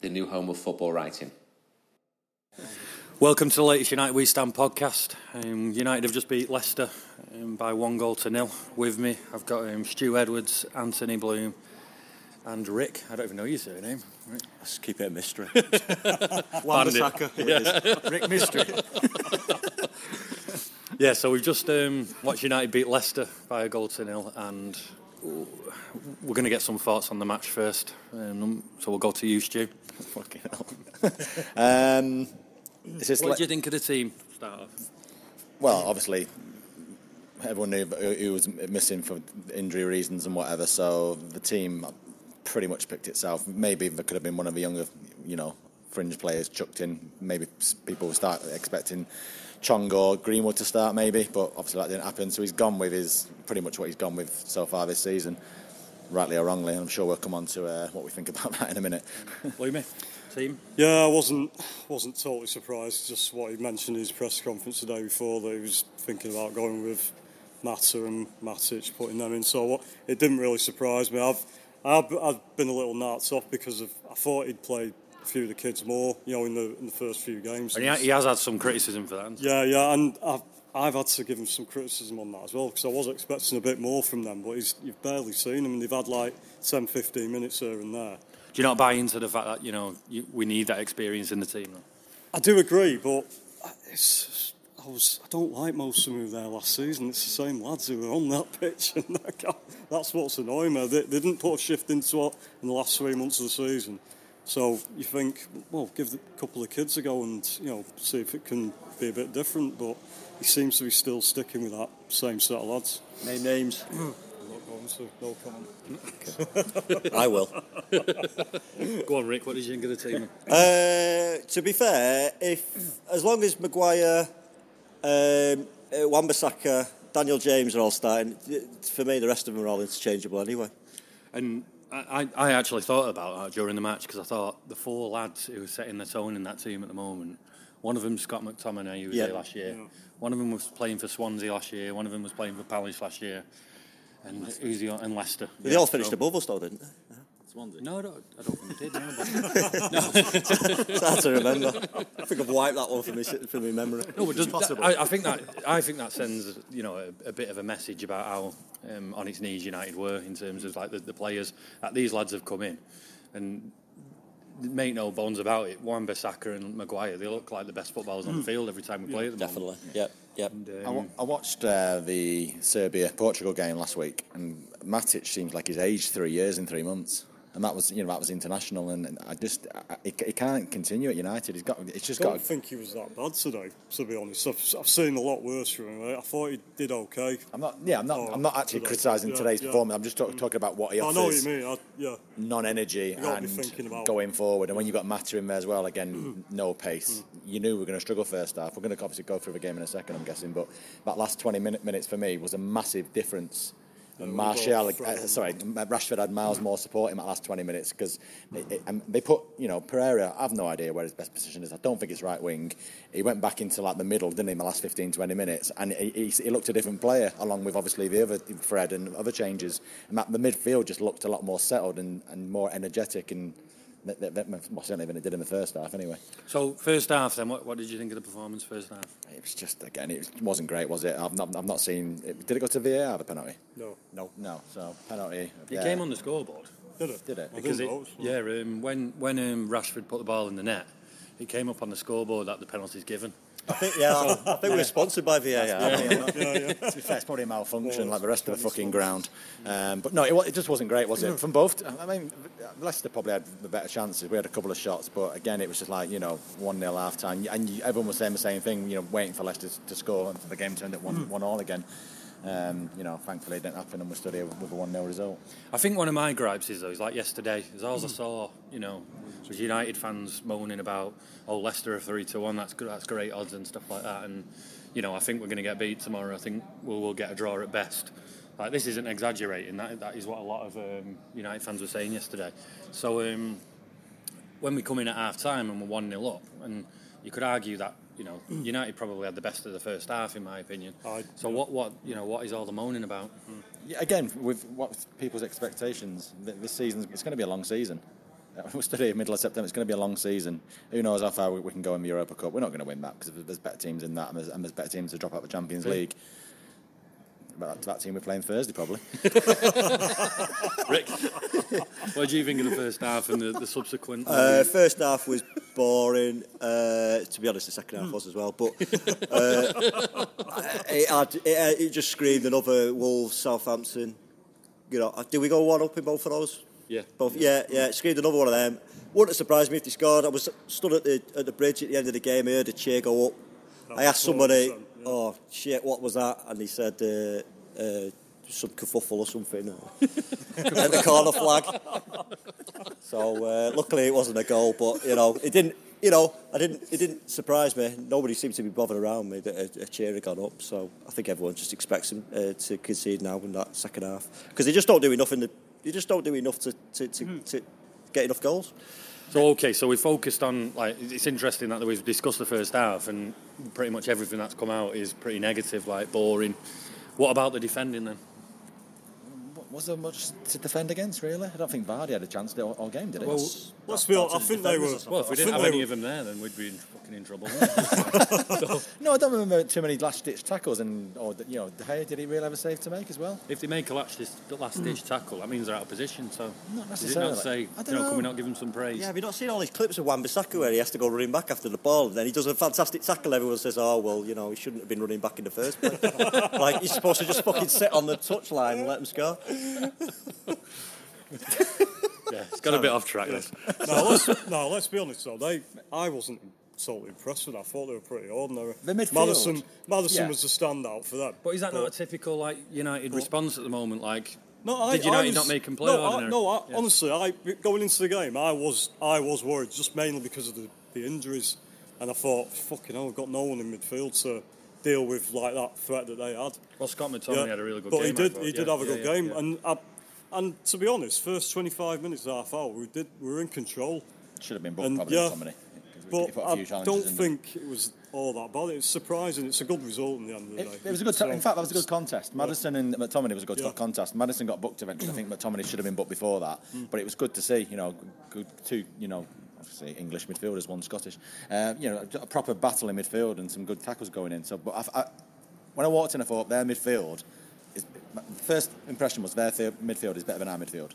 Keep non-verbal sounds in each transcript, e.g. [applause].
the new home of football writing. Welcome to the latest United We Stand podcast. Um, United have just beat Leicester um, by one goal to nil. With me, I've got um, Stu Edwards, Anthony Bloom, and Rick. I don't even know your surname. Rick. Let's keep it a mystery. [laughs] Wan-Bissaka. Yes. Rick Mystery. [laughs] yeah, so we've just um, watched United beat Leicester by a goal to nil, and we're going to get some thoughts on the match first. Um, so we'll go to you, Stu. Fucking hell. [laughs] um, What do you think of the team? Start off. well, obviously, everyone knew who was missing for injury reasons and whatever. So the team pretty much picked itself. Maybe there could have been one of the younger, you know, fringe players chucked in. Maybe people start expecting Chong or Greenwood to start, maybe, but obviously that didn't happen. So he's gone with his pretty much what he's gone with so far this season, rightly or wrongly. I'm sure we'll come on to uh, what we think about [laughs] that in a minute. Bloomy, team. Yeah, I wasn't wasn't totally surprised. Just what he mentioned in his press conference the day before that he was thinking about going with Mata and Matic, putting them in. So what, it didn't really surprise me. I've I've, I've been a little nuts off because of I thought he'd played a few of the kids more, you know, in the in the first few games. And he, he has had some criticism for that. Yeah, yeah, and I've, I've had to give him some criticism on that as well because I was expecting a bit more from them, but he's, you've barely seen them, and they've had like 10, 15 minutes here and there. Do you not buy into the fact that you know you, we need that experience in the team? Though? I do agree, but it's, I was I don't like most of them who were there last season. It's the same lads who were on that [laughs] pitch, and that's what's annoying me. They, they didn't put a shift into it in the last three months of the season. So you think, well, give a couple of kids a go and you know see if it can be a bit different. But he seems to be still sticking with that same set of lads. Name names. [clears throat] I'm not going to, no comment. I will. [laughs] Go on, Rick. What did you think of the team? Uh, to be fair, if as long as Maguire, um, uh, Wan-Bissaka, Daniel James are all starting, for me the rest of them are all interchangeable anyway. And I, I I actually thought about that during the match because I thought the four lads who are setting the tone in that team at the moment. One of them's Scott McTominay, who was Yeah. there last year. One of them was playing for Swansea last year. One of them was playing for Palace last year. And who's the and Leicester? They all finished above us though, didn't they? No, I don't, I don't think they did. No, but, [laughs] It's hard to remember. I think I've wiped that one from my, from my memory. no, but does, I, I think that I think that sends you know a, a bit of a message about how um, on its knees United were in terms of like the, the players that these lads have come in and make no bones about it. Wan Bissaka and Maguire, they look like the best footballers on the hmm. field every time we play them. Definitely. Yep. Yep. Um, um, I, wa- I watched uh, the Serbia Portugal game last week, and Matic seems like he's aged three years in three months, and that was you know that was international, and, and I just I, he, he can't continue at United. He's got it's just I got. don't think he was that bad today, to be honest. I've, I've seen a lot worse from him. I thought he did okay. I'm not yeah I'm not Oh, I'm not actually today. criticising Yeah, today's yeah. performance. I'm just talk, talking about what he offers. I know what you mean. I, yeah. non-energy and going forward. And when you have got Mata in there as well, again, [clears throat] no pace. Mm. You knew we were going to struggle first half. We're going to obviously go through the game in a second, I'm guessing. But that last 20 minute, minutes for me was a massive difference. And Martial, uh, sorry, Rashford had miles more support in that last 20 minutes because they put, you know, Pereira, I have no idea where his best position is. I don't think it's right wing. He went back into like the middle, didn't he, in the last 15, 20 minutes. And he, he, he looked a different player, along with obviously the other Fred and other changes. And that, the midfield just looked a lot more settled and, and more energetic. And well, certainly than it did in the first half, anyway. So first half, then what, what did you think of the performance first half? It was just, again, it wasn't great, was it? I've not, I've not seen. It, did it go to VAR, the penalty? No. No. No, so penalty. It yeah. came on the scoreboard. Did it? Did it? I Because it, know. yeah, um, when when um, Rashford put the ball in the net, it came up on the scoreboard that the penalty's given. I think, yeah, I, I think we're sponsored by VAR. to be fair, it's probably a malfunction like the rest of the fucking ground. Um, but no, it, it just wasn't great, was it? From both, I mean, Leicester probably had the better chances. We had a couple of shots, but again, it was just like you know, one 0 half time, and you, everyone was saying the same thing. You know, waiting for Leicester to score, and the game turned at one one all again. Um, you know, thankfully it didn't happen, and we stood here with a one 0 result. I think one of my gripes is though, is like yesterday, as I saw, you know, was United fans moaning about, oh, Leicester are three to one, that's that's great odds and stuff like that, and you know, I think we're going to get beat tomorrow. I think we'll, we'll get a draw at best. Like this isn't exaggerating. That that is what a lot of um, United fans were saying yesterday. So um, when we come in at half time and we're one 0 up, and you could argue that you know United probably had the best of the first half, in my opinion. I- so what what you know what is all the moaning about? Yeah, again, with what people's expectations, this season it's going to be a long season. [laughs] We're still here, middle of September. It's going to be a long season. Who knows how far we, we can go in the Europa Cup? We're not going to win that because there's better teams in that, and there's, and there's better teams to drop out of the Champions League. But that, that team we're playing Thursday, probably. [laughs] Rick, what do you think of the first half and the, the subsequent? Uh, first half was boring. Uh, to be honest, the second half was as well. But uh, [laughs] it, had, it, it just screamed another Wolves, Southampton. You know, did we go one up in both of those? Yeah. Both, yeah, yeah. It screamed another one of them. Wouldn't have surprised me if they scored. I was stood at the at the bridge at the end of the game. I heard a cheer go up. I asked somebody, 100%, yeah. "Oh shit, what was that?" And he said, uh, uh, "Some kerfuffle or something." [laughs] at the corner flag. So uh, luckily it wasn't a goal, but you know it didn't. You know, I didn't. It didn't surprise me. Nobody seemed to be bothered around me that a, a cheer had gone up. So I think everyone just expects them uh, to concede now in that second half because they just don't do enough in the. They just don't do enough to to, to, to get enough goals. So okay, so we focused on like it's interesting that we've discussed the first half and pretty much everything that's come out is pretty negative, like boring. What about the defending then? Was there much to defend against, really? I don't think Vardy had a chance all, all game, did he? Well, Let's be honest. I think they were. Well, if we I didn't have any were- of them there, then we'd be in, fucking in trouble. [laughs] [laughs] no, I don't remember too many last-ditch tackles, and or you know, De Gea, did he really have a save to make as well? if they make a last ditch, last ditch hmm. tackle, that means they're out of position. So Not does it not say, I you don't know, can we not give him some praise? Yeah, have you not seen all these clips of Wan-Bissaka where he has to go running back after the ball and then he does a fantastic tackle? Everyone says, "Oh well, you know, he shouldn't have been running back in the first place." [laughs] like he's supposed to just fucking sit on the touchline and let him score. [laughs] Yeah, it's got a bit off track. This. [laughs] no, let's, no, let's be honest though. They, I wasn't totally impressed with that. I thought they were pretty ordinary. The midfield. Maddison, Maddison Yeah. was the standout for them. But is that not a typical like United response at the moment? Like, No, I, did United I was, not make them play no, I, no, I, Yeah. honestly, I going into the game, I was I was worried just mainly because of the, the injuries, and I thought, fucking hell, we've got no one in midfield to deal with like that threat that they had. Well, Scott McTominay had a really good but game. he did. He did Yeah, have a good yeah, game, yeah. and I, and to be honest, first twenty five minutes, half hour, we did we were in control. Should have been booked And, probably yeah, somebody. But I don't think it was all that bad. It's surprising. It's a good result in the end of the It, day. it was a good. So- in fact, that was a good contest. Maddison and McTominay was a good Yeah. contest. Maddison got booked eventually. I think McTominay should have been booked before that. Hmm. But it was good to see. You know, good two. You know, obviously English midfielders, one Scottish. Uh, you know, a proper battle in midfield and some good tackles going in. So, but I, I, when I walked in, I thought their midfield. Is, my first impression was their the- midfield is better than our midfield.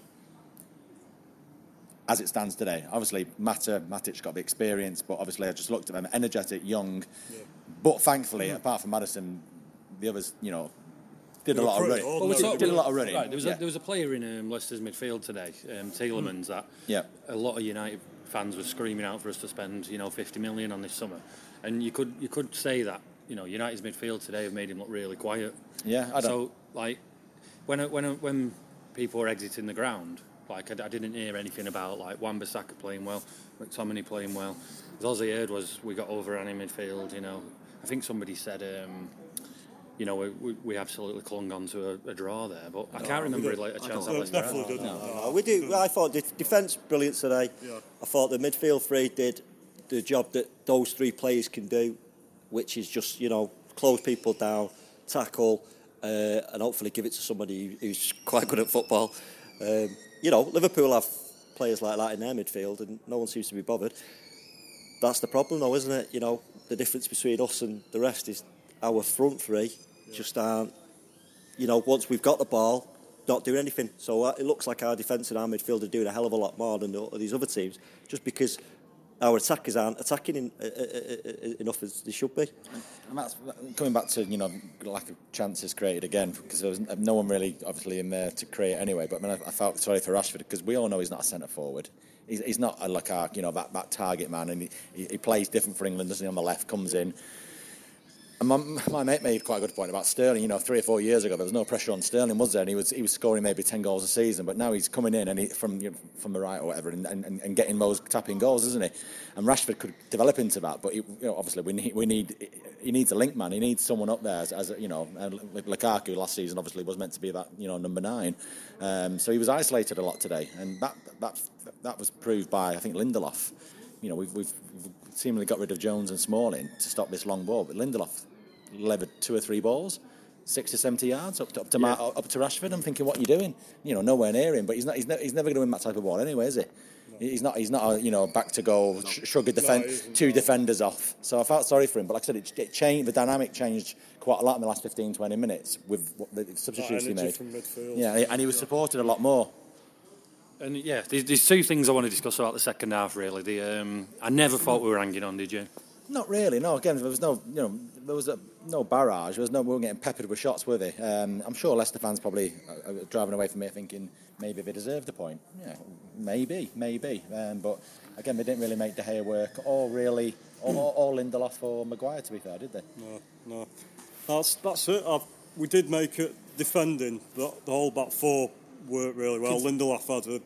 As it stands today, obviously Mata Matic got the experience, but obviously I just looked at them, energetic, young. But thankfully, apart from Maddison, the others, you know, did a lot of pretty running. ordinary. Did- did a lot of running. Right, there was yeah. a, there was a player in um, Leicester's midfield today, um, Tielemans, that Yeah. a lot of United fans were screaming out for us to spend, you know, 50 million on this summer, and you could you could say that, you know, United's midfield today have made him look really quiet. Yeah, I don't. So like when when when people were exiting the ground, like I, I didn't hear anything about like Wan-Bissaka playing well, McTominay playing well. All I heard was we got overrun in midfield. You know, I think somebody said. Um, you know, we, we, we absolutely clung on to a, a draw there, but I can't remember like a chance So at it Leicester. definitely didn't. Uh, we do. I thought the defence brilliant today. Yeah. I thought the midfield three did the job that those three players can do, which is just you know close people down, tackle, uh, and hopefully give it to somebody who's quite good at football. Um, you know, Liverpool have players like that in their midfield, and no one seems to be bothered. That's the problem, though, isn't it? You know, the difference between us and the rest is our front three just aren't you know, once we've got the ball, not doing anything. So uh, it looks like our defence and our midfield are doing a hell of a lot more than these other teams, just because our attackers aren't attacking in, uh, uh, uh, enough as they should be. And that's coming back to you know lack of chances created again because there was no one really obviously in there to create anyway. But I, mean, I, felt sorry for Rashford because we all know he's not a centre forward. He's, he's not a, like uh, you know that, that target man, and he, he plays different for England. Doesn't he? On the left, comes in. And my, my mate made quite a good point about Sterling. You know, three or four years ago, there was no pressure on Sterling, was there? And he was he was scoring maybe ten goals a season, but now he's coming in and he, from you know, from the right or whatever, and, and, and getting those tapping goals, isn't he? And Rashford could develop into that, but he, you know, obviously we need we need he needs a link man. He needs someone up there as, as you know. Lukaku last season obviously was meant to be that you know number nine, um, so he was isolated a lot today, and that that that was proved by I think Lindelof. You know, we've, we've, seemingly got rid of Jones and Smalling to stop this long ball, but Lindelof levered two or three balls, 60, 70 yards up to, up to, yeah. up to Rashford. I'm thinking, what are you doing? You know, nowhere near him, but he's, not, he's, ne- he's never going to win that type of ball anyway, is he? He's not. He's not. A, you know, back to goal, sh- shrug a no, two defenders off. So I felt sorry for him. But like I said, it, it, changed. The dynamic changed quite a lot in the last 15, 20 minutes with what the substitutions he made. Yeah, and he was supported a lot more. And yeah, there's, there's, two things I want to discuss about the second half. Really, the um, I never thought we were hanging on. Did you? Not really. No. Again, there was no. You know, there was a, no barrage. There was no. We weren't getting peppered with shots, were they? Um, I'm sure Leicester fans probably are driving away from me thinking maybe they deserved a point. Yeah, maybe, maybe. Um, but again, they didn't really make De Gea work, or really, or, or Lindelof or Maguire. To be fair, did they? No, no. That's that's it. I've, we did make it defending. The, the whole back four worked really well. Lindelof had a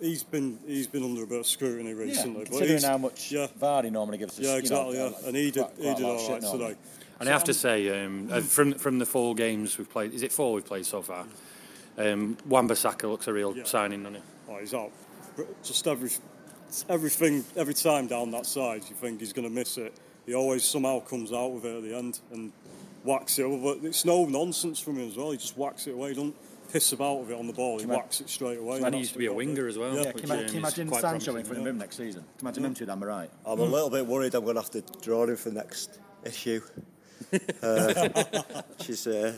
he's been he's been under a bit of scrutiny recently. Yeah, considering how much yeah. Vardy normally gives us. Yeah, exactly. know, yeah, and he did quite, quite he did all right today. And so I have to say, um, uh, from from the four games we've played, is it four we've played so far? Um, Wan-Bissaka looks a real yeah. signing, doesn't he? Oh, he's out. Just every everything every time down that side, you think he's going to miss it. He always somehow comes out with it at the end and whacks it over. But it's no nonsense from him as well. He just whacks it away. He don't piss about with it on the ball. He whacks it straight away. And he used to be a winger as well. Yeah, can, you imagine Sancho in front of him next season? Can you imagine him two down the right? I'm a little bit worried I'm going to have to draw him for next issue. [laughs] uh, she's, uh,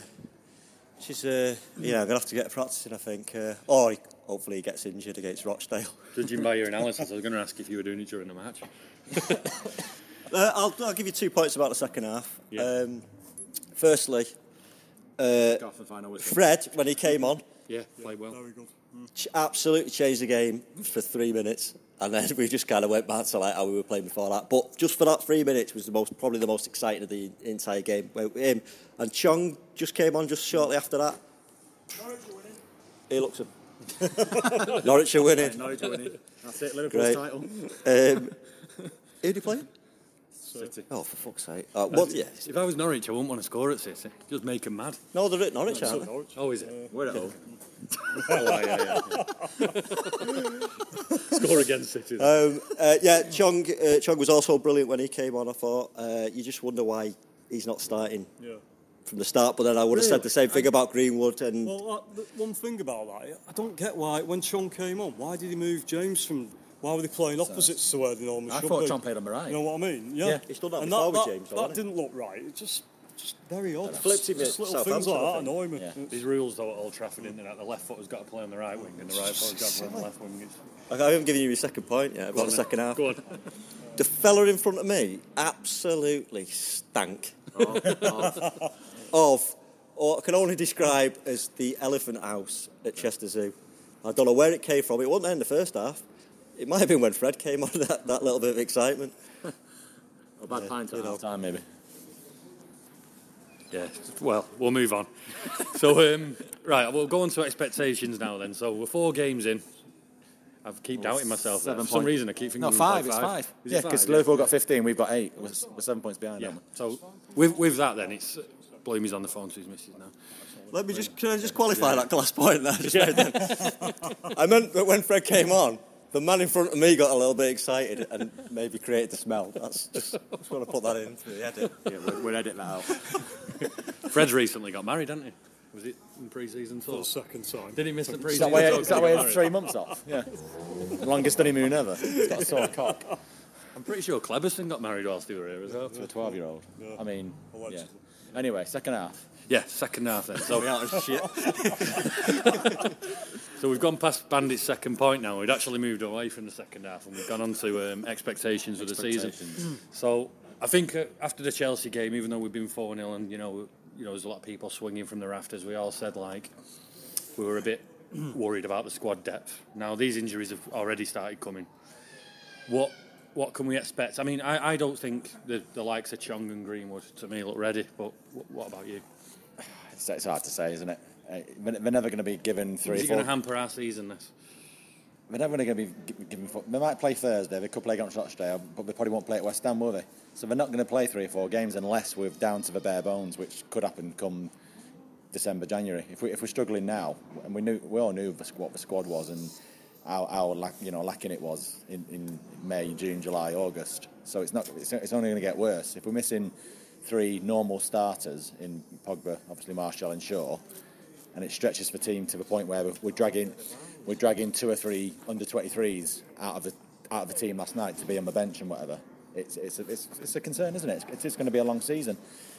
she's, uh, yeah, I'm going to have to get practicing, I think. Uh, or hopefully he gets injured against Rochdale. Judging by your [laughs] analysis, I was going to ask if you were doing it during the match. uh, I'll, I'll give you two points about the second half. Yeah. Um, firstly, uh, Fred, when he came on, yeah, played well. Very good. Mm. Absolutely changed the game for three minutes, and then [laughs] we just kind of went back to like how we were playing before that. But just for that three minutes was the most, probably the most exciting of the entire game. Him and Chong just came on just shortly after that. Norwich are winning. He looks. A... [laughs] Norwich are winning. Norwich are winning. That's it. Liverpool's Great. title. Um, who do you play? City. Oh, for fuck's sake. Uh, what, yeah. If I was Norwich, I wouldn't want to score at City. Just make them mad. No, they're at Norwich, aren't they? Oh, is it? Uh, We're at home. [laughs] oh, yeah, yeah. [laughs] Score against City. Um, uh, yeah, Chong, uh, Chong was also brilliant when he came on. I thought uh, you just wonder why he's not starting yeah. from the start. But then I would have really? said the same thing I, about Greenwood. And well, one thing about that, I don't get why when Chong came on, why did he move James from why were they playing opposites to where they normally I should thought be? John played on the right. You know what I mean? Yeah. yeah. He's done that and before that, with James. That, that didn't look right. It just, just very odd. Flips him just little things like that annoy me. Yeah. These rules though at Old Trafford, isn't it? The left foot has got to play on the right wing, and the right foot has got to play on the left wing. Okay, I haven't given you your second point yet about the second half. Go on. The fella in front of me absolutely stank oh, of, of, or I can only describe as the elephant house at Chester Zoo. I don't know where it came from. It wasn't there in the first half. It might have been when Fred came on [laughs] that, that little bit of excitement. a bad pint at half time, maybe. Yeah, well, we'll move on. so, um, right, we'll go on to expectations now then. So, we're four games in. I keep well, doubting myself. For some reason, I keep thinking. No, five. It's five. five. yeah, because Liverpool got 15, we've got eight. We're, we're seven points behind. Yeah. So, with with that, then it's uh, Bloomy's on the phone to his missus now. Let me just can I just qualify yeah. that last point there? [laughs] Just yeah. [laughs] I meant that when Fred came on, the man in front of me got a little bit excited and maybe created the smell. That's just, just want to put that in for the edit. Yeah, we'll, we'll edit that out. Fred's recently got married, hasn't he? Was it in pre-season tour? For the second time. Did he miss the pre-season? Is that why, is that why he had three months off? [laughs] Yeah. Longest honeymoon ever. He's got a sore cock. I'm pretty sure Kleberson got married whilst he were here as well. To a 12-year-old. Yeah. I mean, yeah. Anyway, second half. Yeah, second half then. So, [laughs] [laughs] so we've gone past Bandit's second point now. We'd actually moved away from the second half and we've gone on to um, expectations, expectations of the season. So I think uh, after the Chelsea game, even though we've been 4 0 and, you know, you know, there's a lot of people swinging from the rafters, we all said, like, we were a bit [clears throat] worried about the squad depth. Now, these injuries have already started coming. What what can we expect? I mean, I, I don't think the, the likes of Chong and Greenwood to me look ready. But wh- what about you? It's, it's hard to say, isn't it? Uh, They're never going to be given three, Is it going to hamper our season? This. They're never going to be given. Four. They might play Thursday. They could play against Rochdale, but they probably won't play at West Ham, will they? So they're not going to play three or four games unless we're down to the bare bones, which could happen come December, January. If we if we're struggling now, and we knew we all knew what the squad was and how, how you know lacking it was in, in May, June, July, August. So it's not. It's, it's only going to get worse if we're missing three normal starters in Pogba, obviously Martial and Shaw, and it stretches the team to the point where we're, we're dragging we're dragging two or three under 23s out of the out of the team last night to be on the bench and whatever. It's it's a, it's, it's a concern, isn't it? It's, it's going to be a long season.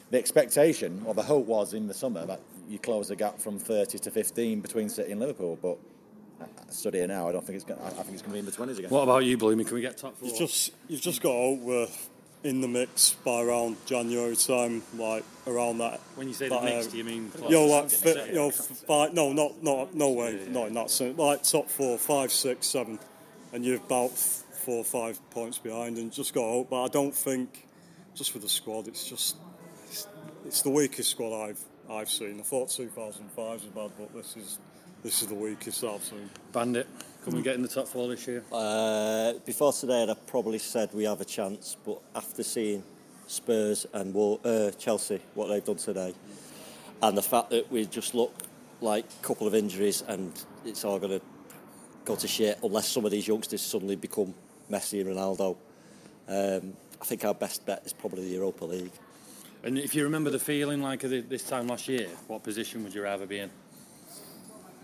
The expectation or the hope was in the summer that you close the gap from 30 to 15 between City and Liverpool, but I I stood here now. I don't think it's going. I I think it's going to be in the 20s again. What about you, Bloomy? Can we get top four? You've just you've just got to hope we're in the mix by around January time, like around that. when you say the mix, area. do you mean? You know, like fi- you know, f- five, no, not not no way, not in that sense. Like top four, five, six, seven, and you're about four or five points behind, and just got to hope. But I don't think, just with the squad, it's just it's, it's the weakest squad I've I've seen. I thought 2005 was bad, but this is this is the weakest I've seen. Bandit. Can we get in the top four this year? Uh, before today, I'd have probably said we have a chance, but after seeing Spurs and uh, Chelsea, what they've done today, and the fact that we just look like a couple of injuries and it's all going to go to shit unless some of these youngsters suddenly become Messi and Ronaldo, um, I think our best bet is probably the Europa League. And if you remember the feeling like this time last year, what position would you rather be in?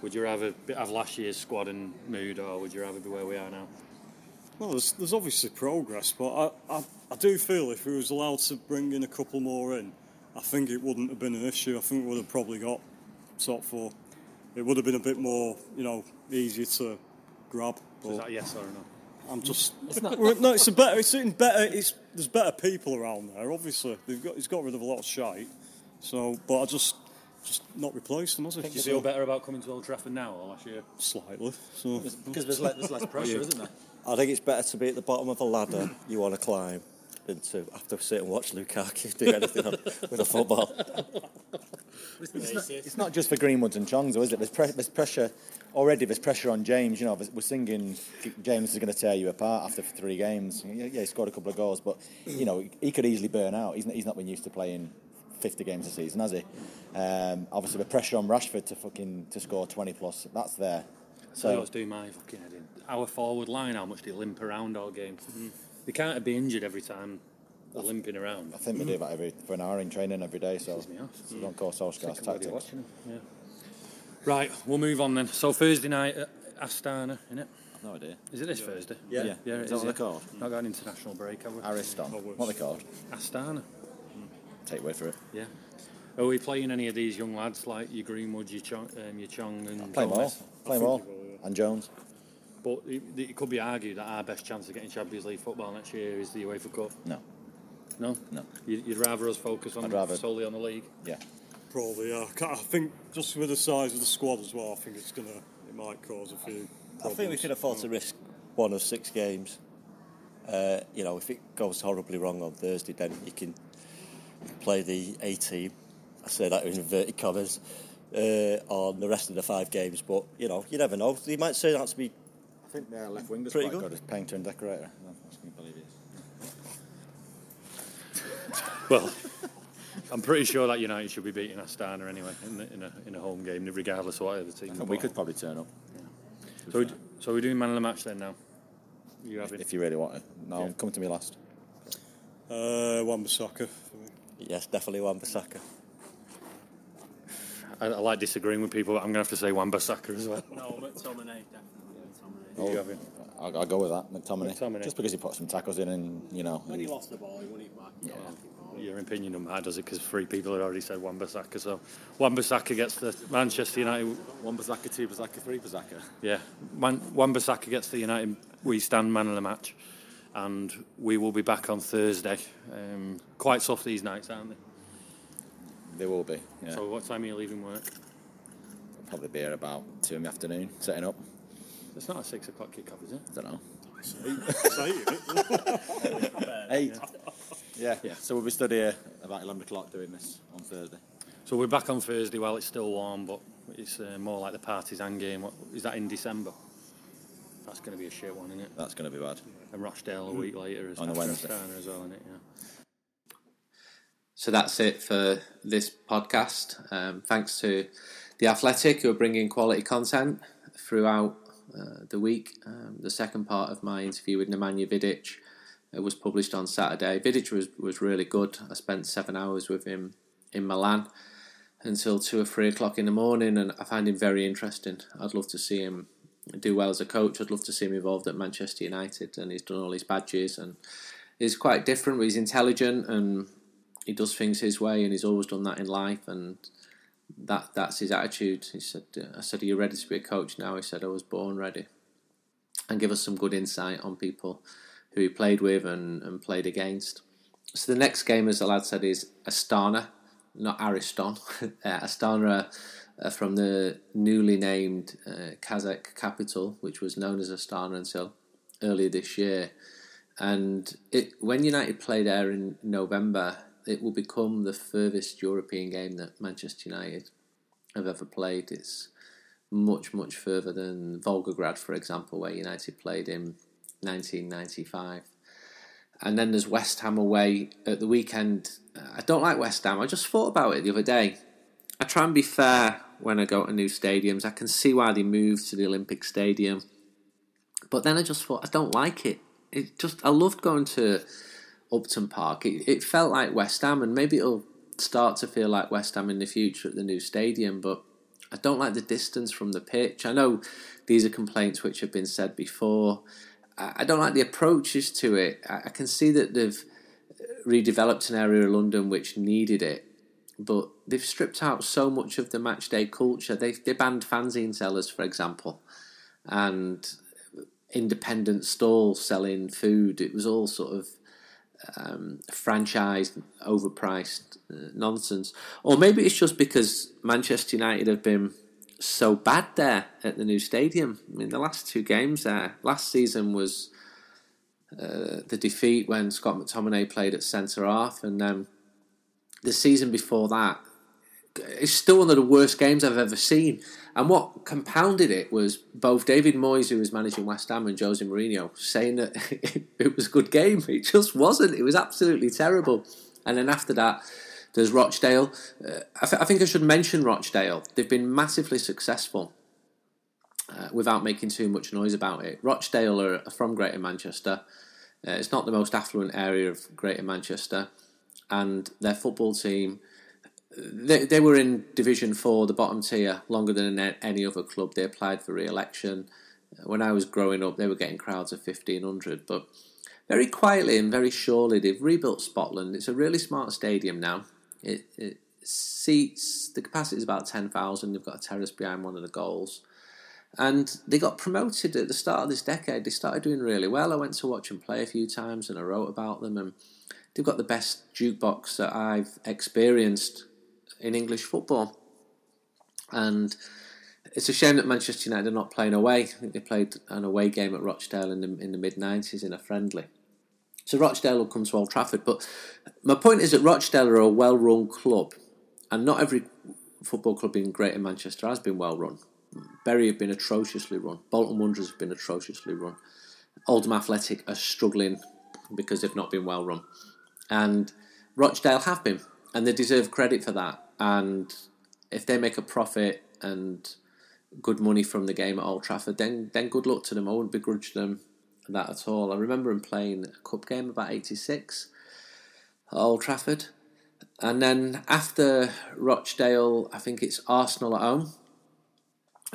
Would you rather have last year's squad and mood, or would you rather be where we are now? Well, there's, there's obviously progress, but I, I, I do feel if we was allowed to bring in a couple more in, I think it wouldn't have been an issue. I think we would have probably got top four. It would have been a bit more, you know, easier to grab. So is that a yes or a no? I'm just [laughs] Well, no. It's a better. It's in better. It's there's better people around there. Obviously, they've got. He's got rid of a lot of shite. So, but I just just not replaced them, has he? Do you feel better about coming to Old Trafford now or last year? Slightly. So Because there's less, there's [laughs] less pressure, isn't there? I think it's better to be at the bottom of a ladder you want to climb than to have to sit and watch Lukaku do anything on, with a football. It's not, it's not just for Greenwoods and Chongs, though, is it? There's, pre- there's pressure already. There's pressure on James. You know, we're singing James is going to tear you apart after three games. Yeah, yeah, he scored a couple of goals, but you know he could easily burn out. He's not, he's not been used to playing 50 games a season, has he? Um, obviously, the pressure on Rashford to fucking to score 20 plus. That's there. So So was doing my fucking head in. Our forward line, how much do they limp around all game? They can't be injured every time they're limping around. I think we do that every for an hour in training every day. So, Pisses me off. so don't call Solskjaer's Sick of bloody tactics. Yeah. Right, we'll move on then. So Thursday night at Astana, innit? I've no idea. Is it this Thursday? Yeah. yeah. Is it that is, what they're yeah. called? Not got an international break, have we? Ariston. What are they called? Astana. Take away for it. Yeah. Are we playing any of these young lads like your Greenwood, your Chong, um, your Chong and Play them all. Gomes? Play them all. And Jones. But it, it could be argued that our best chance of getting Champions League football next year is the UEFA Cup. No. No, No. You- You'd rather us focus on rather- solely on the league. Yeah. Probably, yeah. I think just with the size of the squad as well, I think it's gonna, it might cause a few. I think we problems. can afford to risk one of six games. Uh, you know, if it goes horribly wrong on Thursday, then you can play the A team. I say that in inverted commas uh, on the rest of the five games. But you know, you never know. You might say that to be I think their left winger's Pretty quite good. good as painter and decorator. I can believe he is. [laughs] Well, I'm pretty sure that United should be beating Astana anyway in, the, in, a, in a home game, regardless of what other team. We could probably turn up So, we, so we're doing man of the match then now. You have it. if you really want it. No, Yeah. come to me last. Uh, Wan-Bissaka for me. Yes, definitely Wan-Bissaka. I, I like disagreeing with people, but I'm going to have to say Wan-Bissaka as well. No, McTominay, definitely McTominay. Oh, You have it. I'll, I'll go with that, McTominay. McTominay. Just because he put some tackles in and, you know. When he and- lost the ball, he won it back. Yeah. Your opinion on that does it? Because three people had already said Wan-Bissaka. So Wan-Bissaka gets the Manchester United. One Bazaka, two Bazaka, three Bazaka. Yeah, Man, Wan-Bissaka gets the United We Stand man of the match, and we will be back on Thursday. Um, quite soft these nights, aren't they? They will be. Yeah. So what time are you leaving work? Probably be here about two in the afternoon, setting up. It's not a six o'clock kick-off, is it? I don't know. Saying it. Eight. [laughs] Yeah. yeah. So we'll be stood here about 11 o'clock doing this on Thursday. So we're back on Thursday. while it's still warm, but it's uh, more like the Partizan game. What, is that in December? That's going to be a shit one, isn't it? That's going to be bad. And Rochdale a week later as On a Wednesday. As well, isn't it? Yeah. So that's it for this podcast. Um, thanks to The Athletic, who are bringing quality content throughout uh, the week. Um, the second part of my interview with Nemanja Vidic uh, was published on Saturday. Vidic was, was really good. I spent seven hours with him in Milan until two or three o'clock in the morning, and I find him very interesting. I'd love to see him do well as a coach. I'd love to see him involved at Manchester United, and he's done all his badges, and he's quite different. He's intelligent, and he does things his way, and he's always done that in life, and that that's his attitude. He said, "I said, are you ready to be a coach now?" He said, "I was born ready," and give us some good insight on people who he played with and, and played against. So the next game, as the lad said, is Astana, not Ariston. [laughs] uh, Astana uh, from the newly named uh, Kazakh capital, which was known as Astana until earlier this year. And it, when United play there in November, it will become the furthest European game that Manchester United have ever played. It's much, much further than Volgograd, for example, where United played in 1995. And then there's West Ham away at the weekend. I don't like West Ham. I just thought about it the other day. I try and be fair when I go to new stadiums. I can see why they moved to the Olympic Stadium. But then I just thought, I don't like it. It just I loved going to Upton Park. It, it felt like West Ham, and maybe it'll start to feel like West Ham in the future at the new stadium. But I don't like the distance from the pitch. I know these are complaints which have been said before. I don't like the approaches to it. I can see that they've redeveloped an area of London which needed it, but they've stripped out so much of the match day culture. They they banned fanzine sellers, for example, and independent stalls selling food. It was all sort of um, franchised, overpriced uh, nonsense. Or maybe it's just because Manchester United have been so bad there at the new stadium. I mean, the last two games there, last season was uh, the defeat when Scott McTominay played at centre half, and then the season before that, it's still one of the worst games I've ever seen. And what compounded it was both David Moyes, who was managing West Ham, and Jose Mourinho saying that [laughs] it was a good game. It just wasn't. It was absolutely terrible. And then after that, there's Rochdale. Uh, I, th- I think I should mention Rochdale. They've been massively successful uh, without making too much noise about it. Rochdale are from Greater Manchester. Uh, it's not the most affluent area of Greater Manchester, and their football team they, they were in Division Four, the bottom tier, longer than any other club. They applied for re-election. Uh, when I was growing up, they were getting crowds of fifteen hundred, but very quietly and very surely they've rebuilt Spotland. It's a really smart stadium now. It, it seats the capacity is about ten thousand. They've got a terrace behind one of the goals, and they got promoted at the start of this decade. They started doing really well. I went to watch them play a few times, and I wrote about them. And they've got the best jukebox that I've experienced in English football. And it's a shame that Manchester United are not playing away. I think they played an away game at Rochdale in the in the mid nineties in a friendly. So Rochdale will come to Old Trafford. But my point is that Rochdale are a well run club, and not every football club in Greater Manchester has been well run. Bury have been atrociously run. Bolton Wanderers have been atrociously run. Oldham Athletic are struggling because they've not been well run, and Rochdale have been, and they deserve credit for that and if they make a profit and good money from the game at Old Trafford, then then good luck to them. I wouldn't begrudge them that at all. I remember them playing a cup game about '86 at Old Trafford, and then after Rochdale, I think it's Arsenal at home.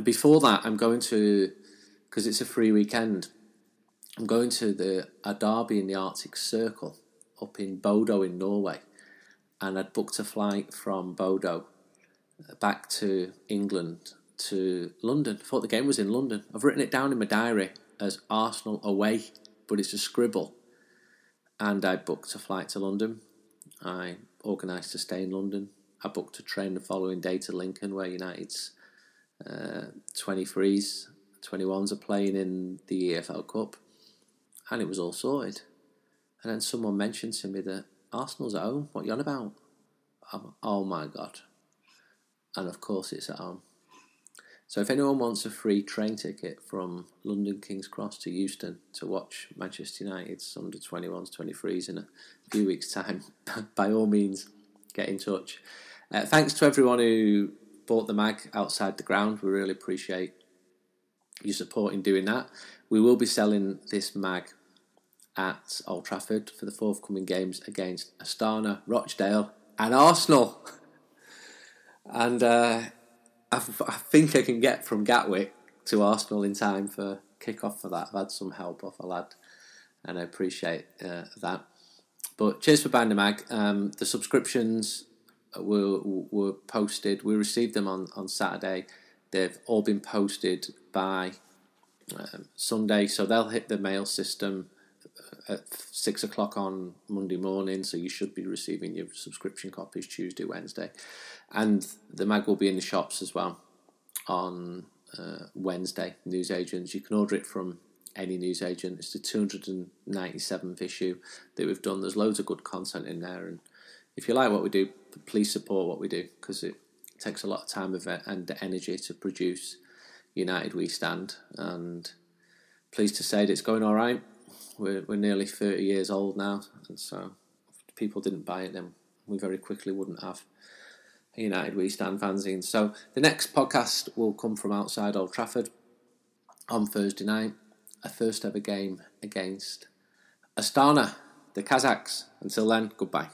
Before that, I'm going to because it's a free weekend. I'm going to the a derby in the Arctic Circle up in Bodo in Norway and I'd booked a flight from Bodo back to England to London. I thought the game was in London. I've written it down in my diary as Arsenal away, but it's a scribble. And I booked a flight to London. I organised to stay in London. I booked a train the following day to Lincoln, where United's uh, 23s, 21s are playing in the EFL Cup. and it was all sorted. And then someone mentioned to me that Arsenal's at home. What are you on about? Um, oh my god! And of course, it's at home. So if anyone wants a free train ticket from London King's Cross to Euston to watch Manchester United's under 21s, 23s in a few weeks' time, [laughs] by all means, get in touch. Uh, thanks to everyone who bought the mag outside the ground. We really appreciate your support in doing that. We will be selling this mag at Old Trafford for the forthcoming games against Astana, Rochdale, and Arsenal. [laughs] and uh, I, think I can get from Gatwick to Arsenal in time for kick-off for that. I've had some help off a lad, and I appreciate uh, that. But cheers for buying the mag. Um, the subscriptions were were posted. We received them on, on Saturday. They've all been posted by um, Sunday, so they'll hit the mail system at six o'clock on Monday morning. So you should be receiving your subscription copies Tuesday, Wednesday, and the mag will be in the shops as well on uh, Wednesday. Newsagents, you can order it from any newsagent. It's the two hundred and ninety seventh issue that we've done. There's loads of good content in there, and if you like what we do, please support what we do because it takes a lot of time and energy to produce United We Stand. And pleased to say that it's going all right. We're, we're nearly 30 years old now, and so people didn't buy it, then we very quickly wouldn't have United We Stand fanzine. So the next podcast will come from outside Old Trafford on Thursday night, a first ever game against Astana, the Kazakhs. Until then, goodbye.